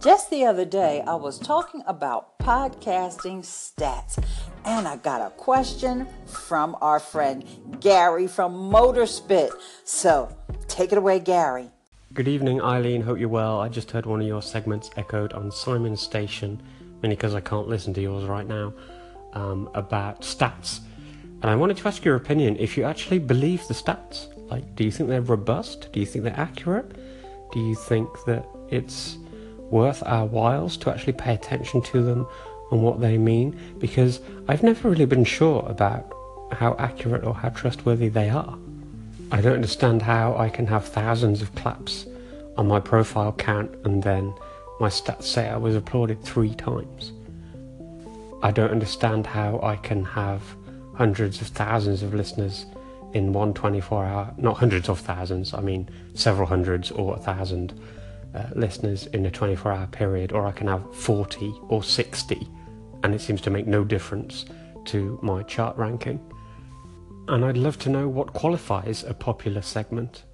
Just the other day, I was talking about podcasting stats, and I got a question from our friend Gary from Motorspit. So take it away, Gary. Good evening, Eileen. Hope you're well. I just heard one of your segments echoed on Simon's station, mainly because I can't listen to yours right now, um, about stats. And I wanted to ask your opinion if you actually believe the stats. Like, do you think they're robust? Do you think they're accurate? Do you think that it's worth our whiles to actually pay attention to them and what they mean? Because I've never really been sure about how accurate or how trustworthy they are. I don't understand how I can have thousands of claps on my profile count and then my stats say I was applauded three times. I don't understand how I can have hundreds of thousands of listeners in one 24 hour, not hundreds of thousands, I mean several hundreds or a thousand uh, listeners in a 24 hour period, or I can have 40 or 60, and it seems to make no difference to my chart ranking. And I'd love to know what qualifies a popular segment.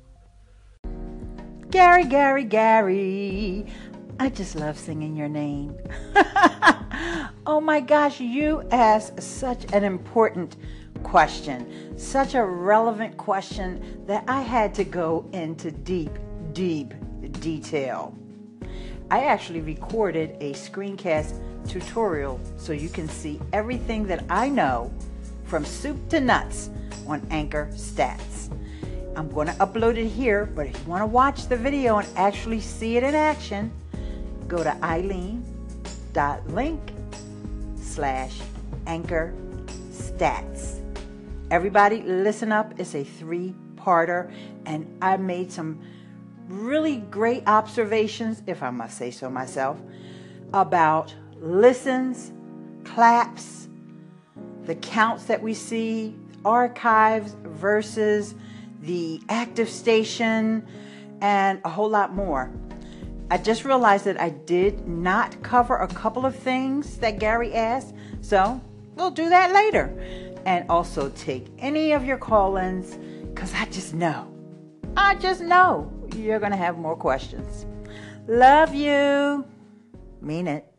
Gary, Gary, Gary. I just love singing your name. oh my gosh, you asked such an important question, such a relevant question that I had to go into deep, deep detail. I actually recorded a screencast tutorial so you can see everything that I know from soup to nuts on Anchor Stats. I'm going to upload it here, but if you want to watch the video and actually see it in action, go to eileen.link slash anchor stats. Everybody listen up. It's a three-parter, and I made some really great observations, if I must say so myself, about listens, claps, the counts that we see, archives versus the active station, and a whole lot more. I just realized that I did not cover a couple of things that Gary asked, so we'll do that later. And also take any of your call ins because I just know, I just know you're going to have more questions. Love you. Mean it.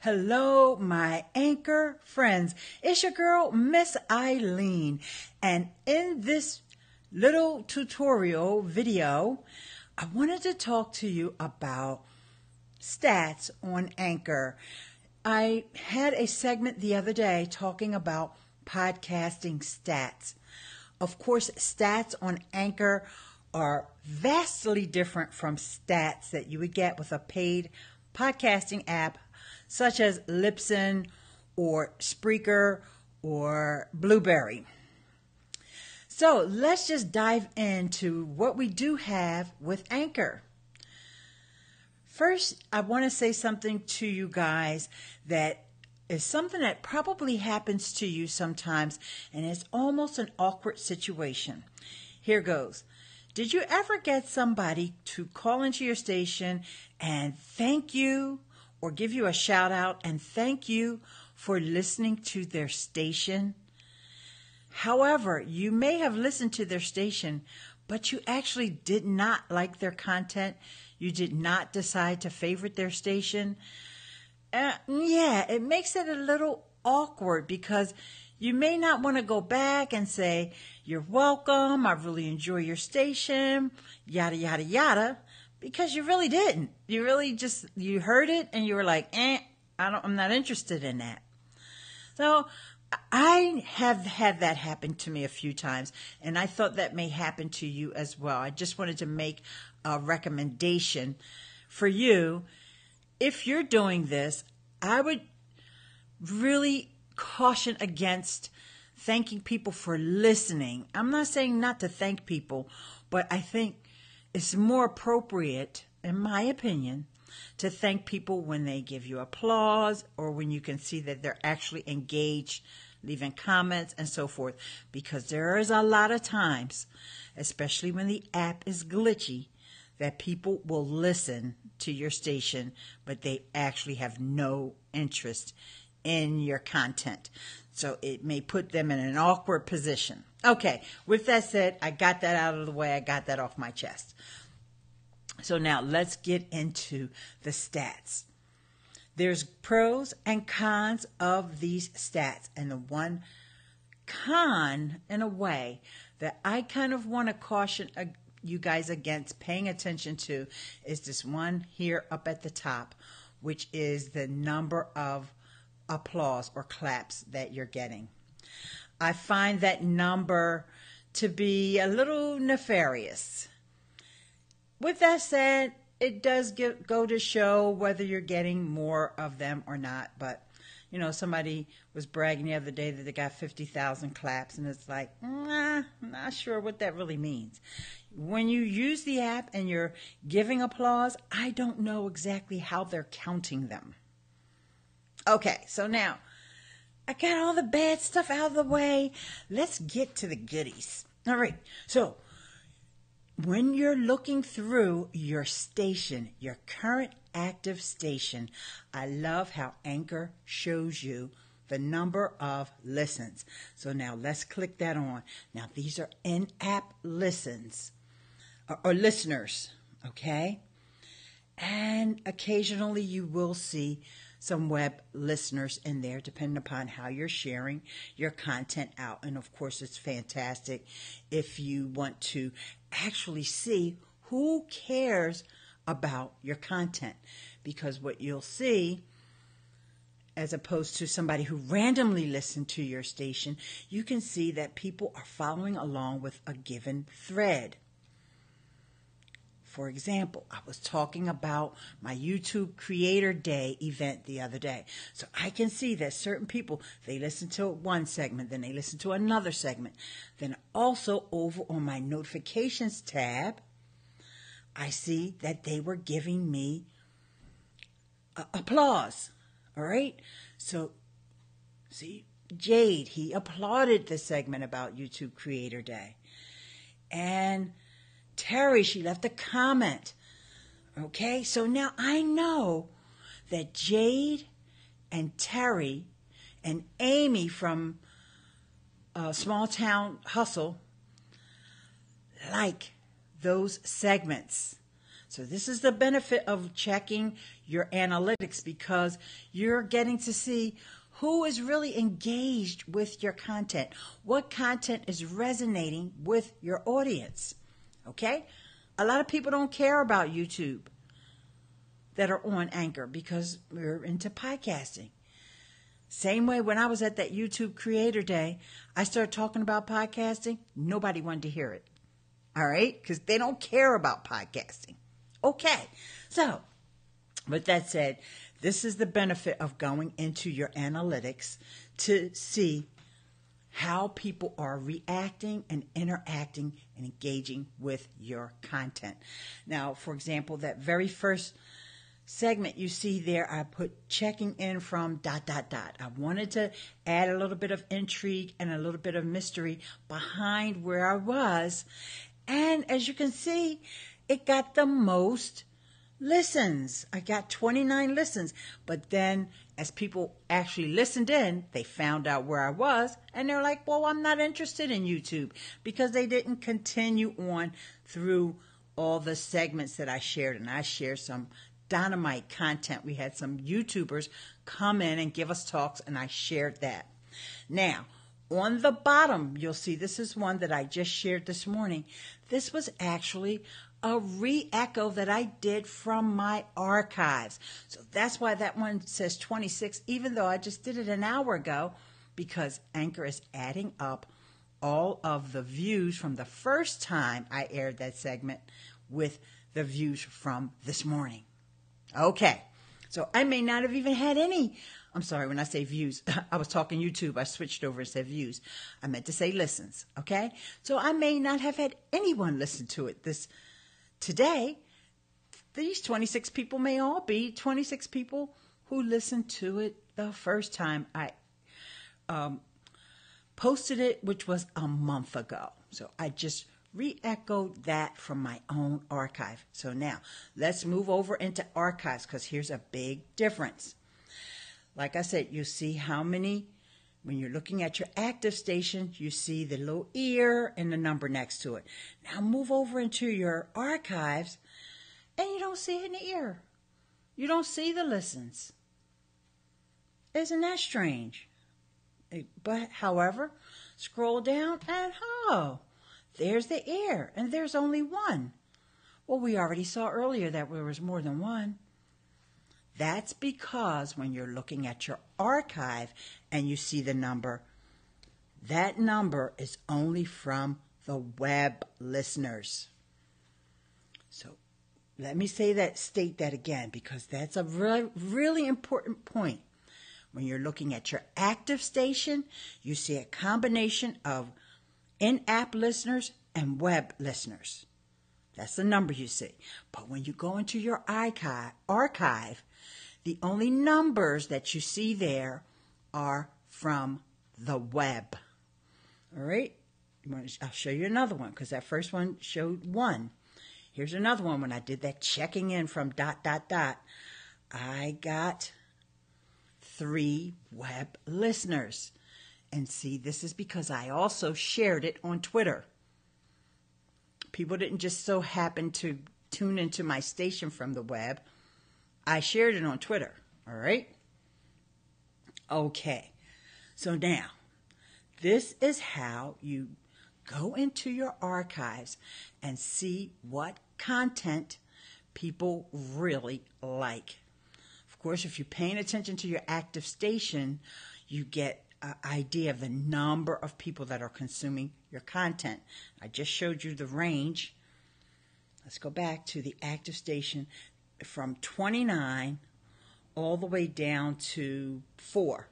Hello, my anchor friends. It's your girl, Miss Eileen. And in this little tutorial video, I wanted to talk to you about stats on Anchor. I had a segment the other day talking about podcasting stats. Of course, stats on Anchor are vastly different from stats that you would get with a paid podcasting app such as Libsyn or Spreaker or Blubrry. So let's just dive into what we do have with Anchor. First, I want to say something to you guys that is something that probably happens to you sometimes, and it's almost an awkward situation. Here goes. Did you ever get somebody to call into your station and thank you or give you a shout out and thank you for listening to their station? However, you may have listened to their station, but you actually did not like their content. You did not decide to favorite their station. Uh, yeah, it makes it a little awkward because you may not want to go back and say, You're welcome, I really enjoy your station, yada, yada, yada, because you really didn't. You really just, you heard it and you were like, Eh, I don't, I'm not interested in that. So I have had that happen to me a few times, and I thought that may happen to you as well. I just wanted to make a recommendation for you. If you're doing this, I would really caution against thanking people for listening. I'm not saying not to thank people, but I think it's more appropriate, in my opinion, to thank people when they give you applause or when you can see that they're actually engaged, leaving comments and so forth. Because there is a lot of times, especially when the app is glitchy, that people will listen to your station, but they actually have no interest in your content. So it may put them in an awkward position. Okay, with that said, I got that out of the way. I got that off my chest. So now let's get into the stats. There's pros and cons of these stats. And the one con, in a way, that I kind of want to caution you guys against paying attention to is this one here up at the top, which is the number of applause or claps that you're getting. I find that number to be a little nefarious. With that said, it does get, go to show whether you're getting more of them or not. But, you know, somebody was bragging the other day that they got 50,000 claps, and it's like, nah, I'm not sure what that really means. When you use the app and you're giving applause, I don't know exactly how they're counting them. Okay, so now I got all the bad stuff out of the way. Let's get to the goodies. All right, so when you're looking through your station, your current active station, I love how Anchor shows you the number of listens. So now let's click that on. Now these are in app listens or, or listeners, okay? And occasionally you will see some web listeners in there, depending upon how you're sharing your content out. And of course, it's fantastic if you want to actually see who cares about your content. Because what you'll see, as opposed to somebody who randomly listened to your station, you can see that people are following along with a given thread. For example, I was talking about my YouTube Creator Day event the other day. So I can see that certain people, they listen to one segment, then they listen to another segment. Then also over on my notifications tab, I see that they were giving me applause. All right. So, see, Jade, he applauded the segment about YouTube Creator Day. And Terry, she left a comment. Okay, so now I know that Jade and Terry and Amy from uh, Small Town Hustle like those segments. So, this is the benefit of checking your analytics because you're getting to see who is really engaged with your content, what content is resonating with your audience. Okay? A lot of people don't care about YouTube that are on Anchor because we're into podcasting. Same way when I was at that YouTube Creator Day, I started talking about podcasting. Nobody wanted to hear it. All right? Because they don't care about podcasting. Okay. So, with that said, this is the benefit of going into your analytics to see how people are reacting and interacting and engaging with your content. Now, for example, that very first segment you see there, I put checking in from dot, dot, dot. I wanted to add a little bit of intrigue and a little bit of mystery behind where I was. And as you can see, it got the most listens. I got 29 listens. But then as people actually listened in, they found out where I was and they're like, well, I'm not interested in YouTube because they didn't continue on through all the segments that I shared. And I shared some dynamite content. We had some YouTubers come in and give us talks, and I shared that. Now, on the bottom, you'll see this is one that I just shared this morning. This was actually a re echo that I did from my archives. So that's why that one says 26, even though I just did it an hour ago, because Anchor is adding up all of the views from the first time I aired that segment with the views from this morning. Okay, so I may not have even had any. I'm sorry, when I say views, I was talking YouTube. I switched over and said views. I meant to say listens, okay? So I may not have had anyone listen to it this Today, these 26 people may all be 26 people who listened to it the first time I um, posted it, which was a month ago. So I just re echoed that from my own archive. So now let's move over into archives because here's a big difference. Like I said, you see how many when you're looking at your active station, you see the little ear and the number next to it. Now move over into your archives and you don't see an ear. You don't see the listens. Isn't that strange? Eh, but however, scroll down and oh, there's the ear, and there's only one. Well, we already saw earlier that there was more than one. That's because when you're looking at your archive and you see the number, that number is only from the web listeners. So let me say that, state that again, because that's a really, really important point. When you're looking at your active station, you see a combination of in app listeners and web listeners. That's the number you see. But when you go into your archive, the only numbers that you see there are from the web. All right? I'll show you another one because that first one showed one. Here's another one when I did that checking in from dot, dot, dot. I got three web listeners. And see, this is because I also shared it on Twitter. People didn't just so happen to tune into my station from the web. I shared it on Twitter. All right? Okay. So now, this is how you go into your archives and see what content people really like. Of course, if you're paying attention to your active station, you get an idea of the number of people that are consuming your content. I just showed you the range. Let's go back to the active station from 29 all the way down to 4.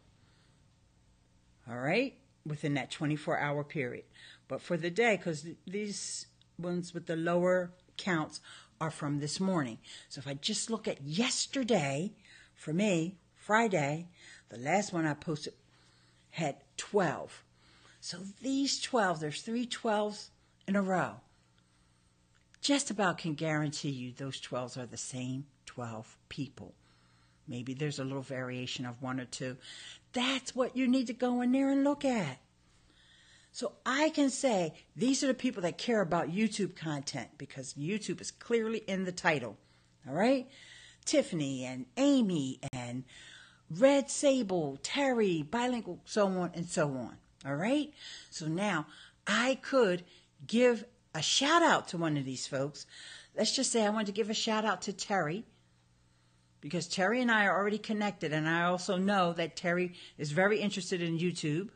All right? Within that 24 hour period. But for the day, because these ones with the lower counts are from this morning. So if I just look at yesterday, for me, Friday, the last one I posted had 12. So these 12, there's three 12s in a row. Just about can guarantee you those 12s are the same 12 people. Maybe there's a little variation of one or two. That's what you need to go in there and look at. So I can say these are the people that care about YouTube content because YouTube is clearly in the title. All right? Tiffany and Amy and Red Sable, Terry, bilingual, so on and so on. All right? So now I could give a shout out to one of these folks. Let's just say I want to give a shout out to Terry because Terry and I are already connected, and I also know that Terry is very interested in YouTube.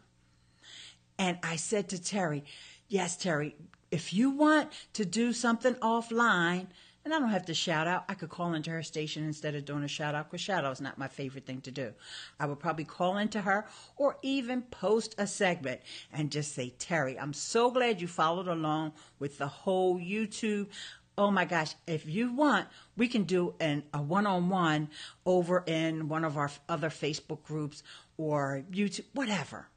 And I said to Terry, Yes, Terry, if you want to do something offline, and I don't have to shout out. I could call into her station instead of doing a shout out because shout out is not my favorite thing to do. I would probably call into her or even post a segment and just say, Terry, I'm so glad you followed along with the whole YouTube. Oh my gosh, if you want, we can do an, a one on one over in one of our other Facebook groups or YouTube, whatever.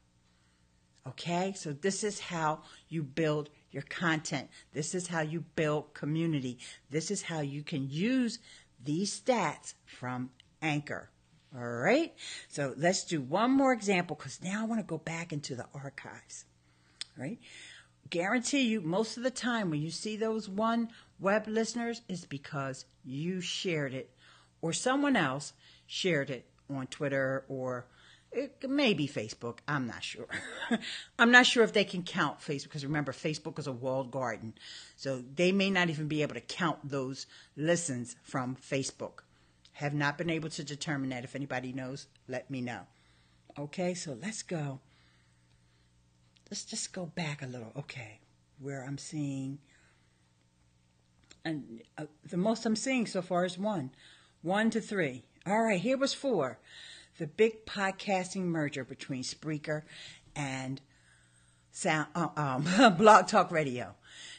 Okay, so this is how you build your content. This is how you build community. This is how you can use these stats from Anchor. All right, so let's do one more example because now I want to go back into the archives. All right, guarantee you, most of the time when you see those one web listeners, is because you shared it or someone else shared it on Twitter or it may be Facebook. I'm not sure. I'm not sure if they can count Facebook because remember, Facebook is a walled garden. So they may not even be able to count those listens from Facebook. Have not been able to determine that. If anybody knows, let me know. Okay, so let's go. Let's just go back a little. Okay, where I'm seeing, and uh, the most I'm seeing so far is one, one to three. All right, here was four the big podcasting merger between Spreaker and Sound, uh, um, Blog Talk Radio.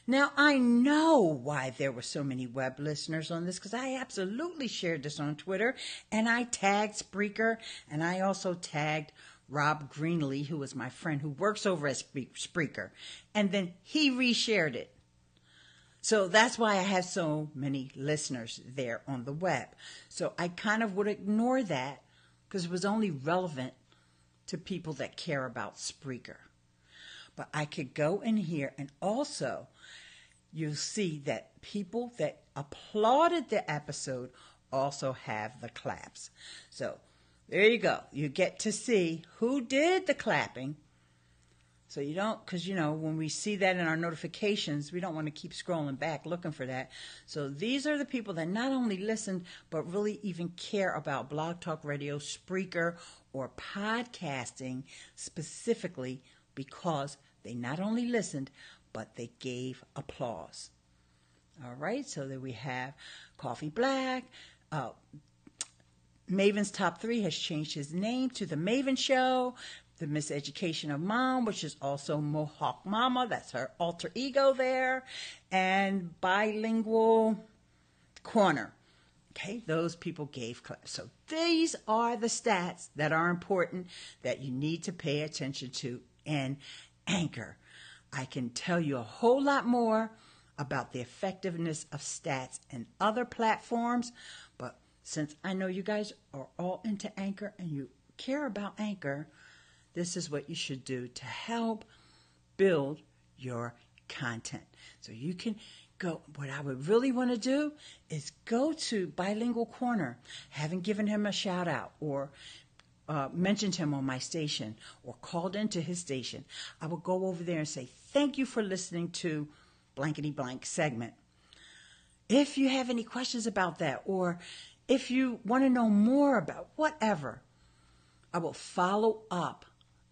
Now, I know why there were so many web listeners on this because I absolutely shared this on Twitter and I tagged Spreaker and I also tagged Rob Greenlee, who was my friend who works over at Spreaker. And then he reshared it. So that's why I have so many listeners there on the web. So I kind of would ignore that because it was only relevant to people that care about Spreaker. But I could go in here and also you'll see that people that applauded the episode also have the claps. So there you go. You get to see who did the clapping. So you don't, because you know, when we see that in our notifications, we don't want to keep scrolling back looking for that. So these are the people that not only listened, but really even care about Blog Talk Radio, Spreaker, or podcasting specifically because they not only listened, but they gave applause. All right, so that we have Coffee Black. Uh, Maven's Top 3 has changed his name to The Maven Show. The Miseducation of Mom, which is also Mohawk Mama. That's her alter ego there. And Bilingual Corner. Okay, those people gave claps. So these are the stats that are important that you need to pay attention to in Anchor. I can tell you a whole lot more about the effectiveness of stats and other platforms, but since I know you guys are all into Anchor and you care about Anchor, this is what you should do to help build your content. So you can go, what I would really want to do is go to Bilingual Corner, haven't given him a shout out or uh, mentioned him on my station or called into his station. I will go over there and say, Thank you for listening to blankety blank segment. If you have any questions about that or if you want to know more about whatever, I will follow up.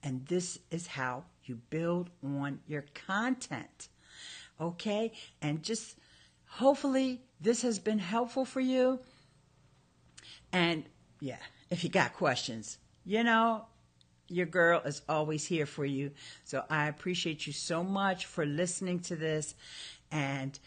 And this is how you build on your content. Okay? And just hopefully this has been helpful for you. And yeah, if you got questions, you know, your girl is always here for you. So I appreciate you so much for listening to this. And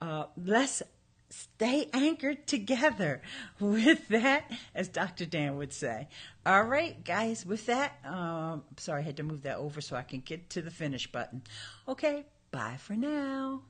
uh, let's stay anchored together with that, as Dr. Dan would say. All right, guys, with that, um, sorry, I had to move that over so I can get to the finish button. Okay, bye for now.